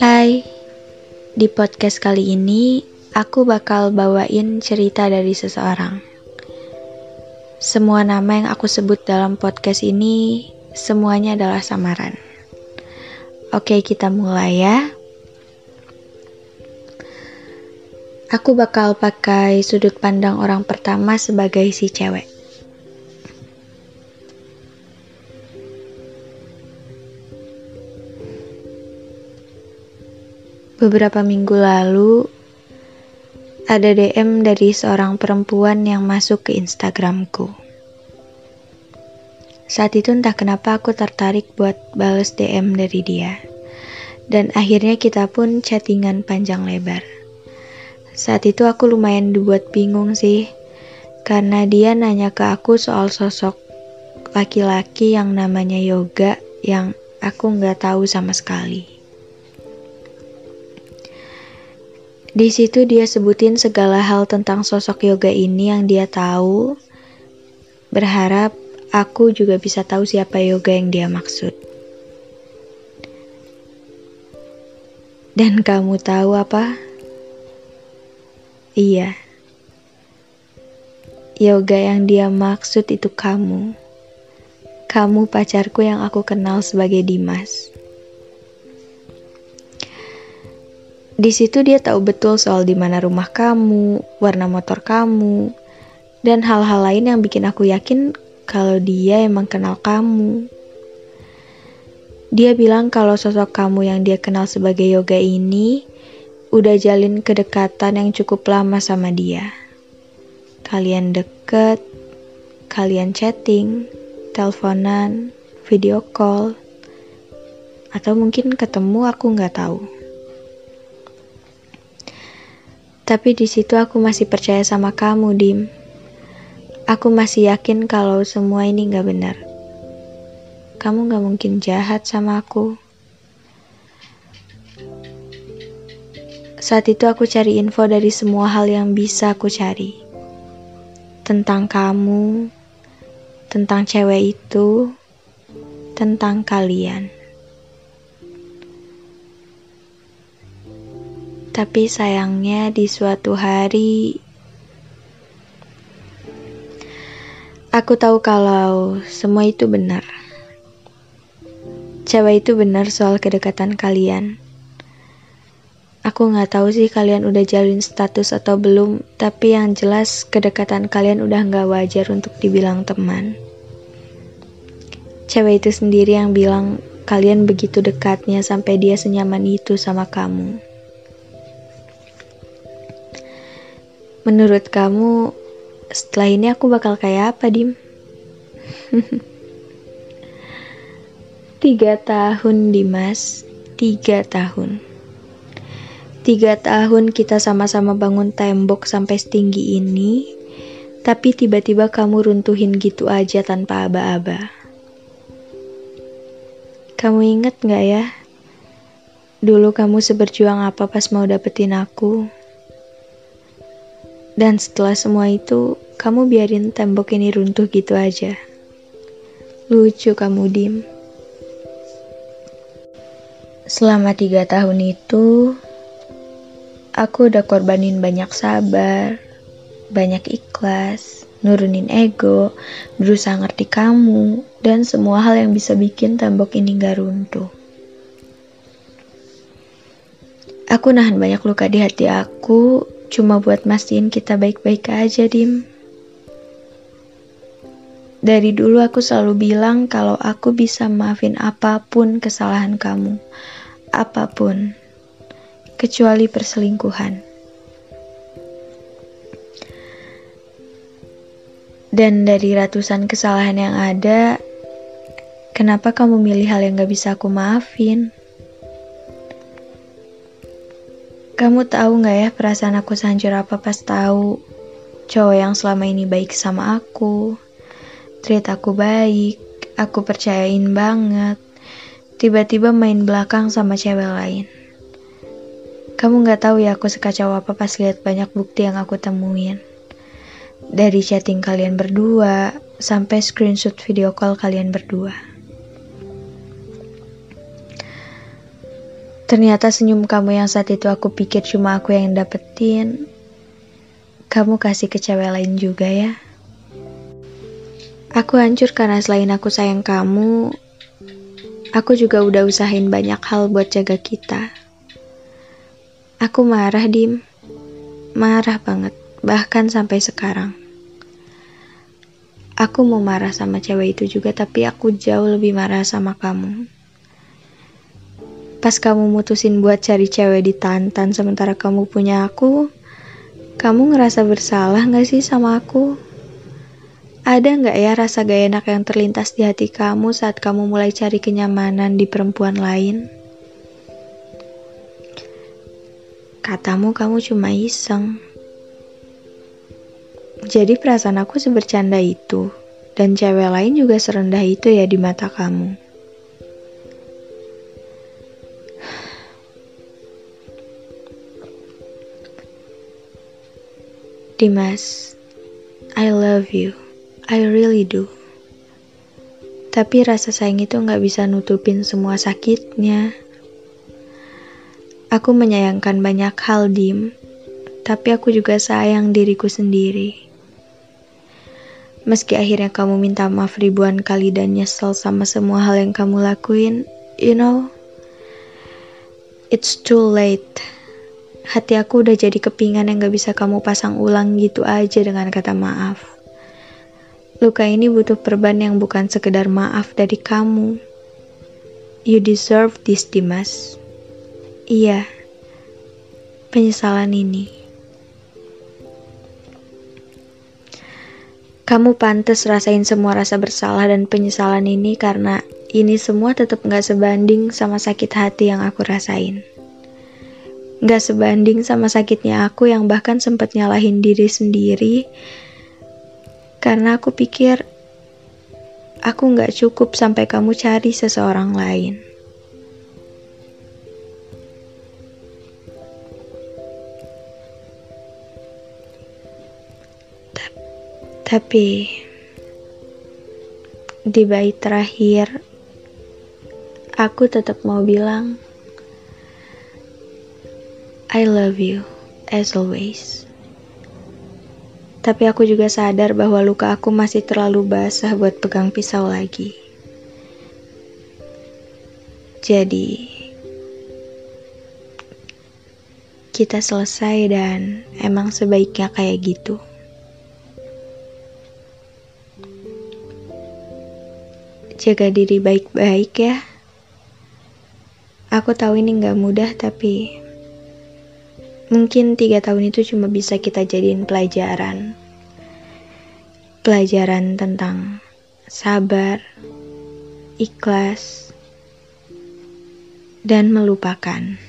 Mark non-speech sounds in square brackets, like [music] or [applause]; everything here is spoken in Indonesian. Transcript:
Hai, di podcast kali ini aku bakal bawain cerita dari seseorang. Semua nama yang aku sebut dalam podcast ini semuanya adalah samaran. Oke, kita mulai ya. Aku bakal pakai sudut pandang orang pertama sebagai si cewek. Beberapa minggu lalu, ada DM dari seorang perempuan yang masuk ke Instagramku. Saat itu entah kenapa aku tertarik buat bales DM dari dia. Dan akhirnya kita pun chattingan panjang lebar. Saat itu aku lumayan dibuat bingung sih, karena dia nanya ke aku soal sosok laki-laki yang namanya Yoga yang aku nggak tahu sama sekali. Di situ dia sebutin segala hal tentang sosok yoga ini yang dia tahu. Berharap aku juga bisa tahu siapa yoga yang dia maksud. Dan kamu tahu apa? Iya. Yoga yang dia maksud itu kamu. Kamu pacarku yang aku kenal sebagai Dimas. Di situ dia tahu betul soal di mana rumah kamu, warna motor kamu, dan hal-hal lain yang bikin aku yakin kalau dia emang kenal kamu. Dia bilang kalau sosok kamu yang dia kenal sebagai yoga ini udah jalin kedekatan yang cukup lama sama dia. Kalian deket, kalian chatting, teleponan, video call, atau mungkin ketemu aku nggak tahu. Tapi di situ aku masih percaya sama kamu, Dim. Aku masih yakin kalau semua ini nggak benar. Kamu nggak mungkin jahat sama aku. Saat itu aku cari info dari semua hal yang bisa aku cari. Tentang kamu, tentang cewek itu, tentang kalian. Tapi sayangnya di suatu hari aku tahu kalau semua itu benar. Cewek itu benar soal kedekatan kalian. Aku nggak tahu sih kalian udah jalin status atau belum, tapi yang jelas kedekatan kalian udah nggak wajar untuk dibilang teman. Cewek itu sendiri yang bilang kalian begitu dekatnya sampai dia senyaman itu sama kamu. Menurut kamu, setelah ini aku bakal kayak apa, Dim? [laughs] Tiga tahun, Dimas. Tiga tahun. Tiga tahun kita sama-sama bangun tembok sampai setinggi ini, tapi tiba-tiba kamu runtuhin gitu aja tanpa aba-aba. Kamu inget gak ya? Dulu kamu seberjuang apa pas mau dapetin aku? Dan setelah semua itu, kamu biarin tembok ini runtuh gitu aja. Lucu kamu, Dim. Selama tiga tahun itu, Aku udah korbanin banyak sabar, banyak ikhlas, nurunin ego, berusaha ngerti kamu, dan semua hal yang bisa bikin tembok ini gak runtuh. Aku nahan banyak luka di hati aku, cuma buat mastiin kita baik-baik aja, Dim. Dari dulu aku selalu bilang kalau aku bisa maafin apa pun kesalahan kamu. Apa pun kecuali perselingkuhan. Dan dari ratusan kesalahan yang ada, kenapa kamu milih hal yang gak bisa aku maafin? Kamu tahu gak ya perasaan aku sehancur apa pas tahu cowok yang selama ini baik sama aku, treat aku baik, aku percayain banget, tiba-tiba main belakang sama cewek lain. Kamu gak tahu ya aku sekacau apa pas lihat banyak bukti yang aku temuin. Dari chatting kalian berdua, sampai screenshot video call kalian berdua. Ternyata senyum kamu yang saat itu aku pikir cuma aku yang dapetin, kamu kasih ke cewek lain juga ya. Aku hancur karena selain aku sayang kamu, aku juga udah usahain banyak hal buat jaga kita. Aku marah, Dim. Marah banget, bahkan sampai sekarang. Aku mau marah sama cewek itu juga, tapi aku jauh lebih marah sama kamu. Pas kamu mutusin buat cari cewek di Tantan sementara kamu punya aku, kamu ngerasa bersalah gak sih sama aku? Ada gak ya rasa gak enak yang terlintas di hati kamu saat kamu mulai cari kenyamanan di perempuan lain? Katamu kamu cuma iseng. Jadi perasaan aku sebercanda itu, dan cewek lain juga serendah itu ya di mata kamu. Dimas, I love you. I really do. Tapi rasa sayang itu nggak bisa nutupin semua sakitnya. Aku menyayangkan banyak hal, Dim. Tapi aku juga sayang diriku sendiri. Meski akhirnya kamu minta maaf ribuan kali dan nyesel sama semua hal yang kamu lakuin, you know, it's too late. Hati aku udah jadi kepingan yang gak bisa kamu pasang ulang gitu aja dengan kata maaf. Luka ini butuh perban yang bukan sekedar maaf dari kamu. You deserve this, Dimas. Iya, penyesalan ini. Kamu pantas rasain semua rasa bersalah dan penyesalan ini karena ini semua tetap gak sebanding sama sakit hati yang aku rasain. Gak sebanding sama sakitnya aku yang bahkan sempat nyalahin diri sendiri karena aku pikir aku gak cukup sampai kamu cari seseorang lain. Tapi di bait terakhir aku tetap mau bilang I love you as always. Tapi aku juga sadar bahwa luka aku masih terlalu basah buat pegang pisau lagi. Jadi, kita selesai dan emang sebaiknya kayak gitu. Jaga diri baik-baik ya. Aku tahu ini gak mudah tapi Mungkin tiga tahun itu cuma bisa kita jadiin pelajaran. Pelajaran tentang sabar, ikhlas, dan melupakan.